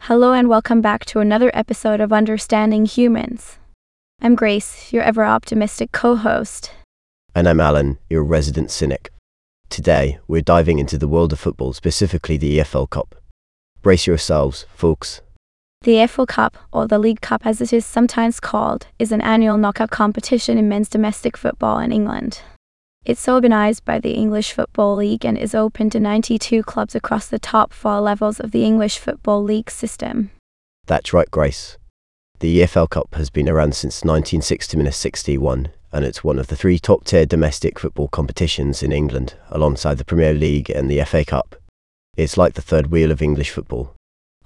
Hello and welcome back to another episode of Understanding Humans. I'm Grace, your ever optimistic co host. And I'm Alan, your resident cynic. Today, we're diving into the world of football, specifically the EFL Cup. Brace yourselves, folks. The EFL Cup, or the League Cup as it is sometimes called, is an annual knockout competition in men's domestic football in England. It's organised by the English Football League and is open to 92 clubs across the top four levels of the English Football League system. That's right, Grace. The EFL Cup has been around since 1960-61 and it's one of the three top-tier domestic football competitions in England, alongside the Premier League and the FA Cup. It's like the third wheel of English football.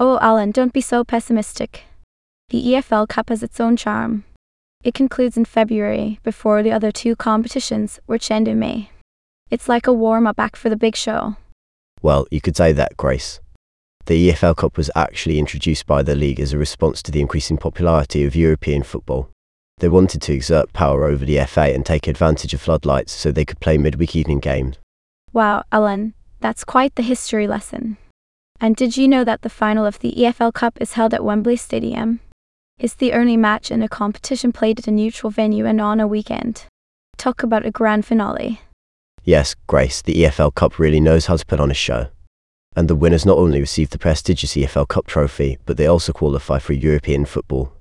Oh, Alan, don't be so pessimistic. The EFL Cup has its own charm. It concludes in February before the other two competitions, which end in May. It's like a warm up act for the big show. Well, you could say that, Grace. The EFL Cup was actually introduced by the league as a response to the increasing popularity of European football. They wanted to exert power over the FA and take advantage of floodlights so they could play midweek evening games. Wow, Alan, that's quite the history lesson. And did you know that the final of the EFL Cup is held at Wembley Stadium? It's the only match in a competition played at a neutral venue and on a weekend. Talk about a grand finale. Yes, Grace, the EFL Cup really knows how to put on a show. And the winners not only receive the prestigious EFL Cup trophy, but they also qualify for European football.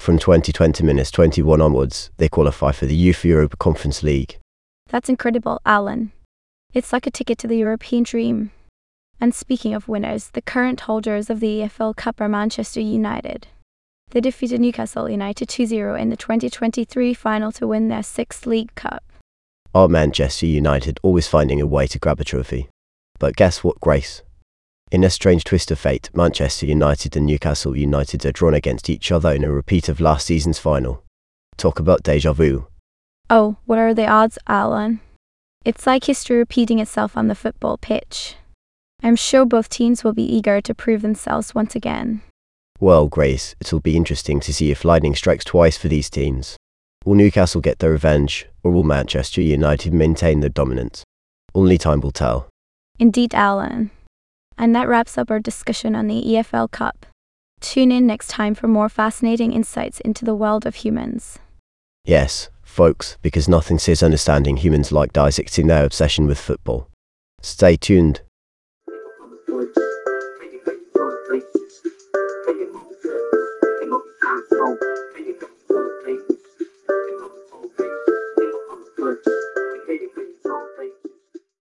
From 2020-21 onwards, they qualify for the UEFA Europa Conference League. That's incredible, Alan. It's like a ticket to the European dream. And speaking of winners, the current holders of the EFL Cup are Manchester United. They defeated Newcastle United 2 0 in the 2023 final to win their sixth League Cup. Are Manchester United always finding a way to grab a trophy? But guess what, Grace? In a strange twist of fate, Manchester United and Newcastle United are drawn against each other in a repeat of last season's final. Talk about deja vu. Oh, what are the odds, Alan? It's like history repeating itself on the football pitch. I'm sure both teams will be eager to prove themselves once again. Well, Grace, it'll be interesting to see if lightning strikes twice for these teams. Will Newcastle get their revenge, or will Manchester United maintain their dominance? Only time will tell. Indeed, Alan. And that wraps up our discussion on the EFL Cup. Tune in next time for more fascinating insights into the world of humans. Yes, folks, because nothing says understanding humans like dissecting their obsession with football. Stay tuned.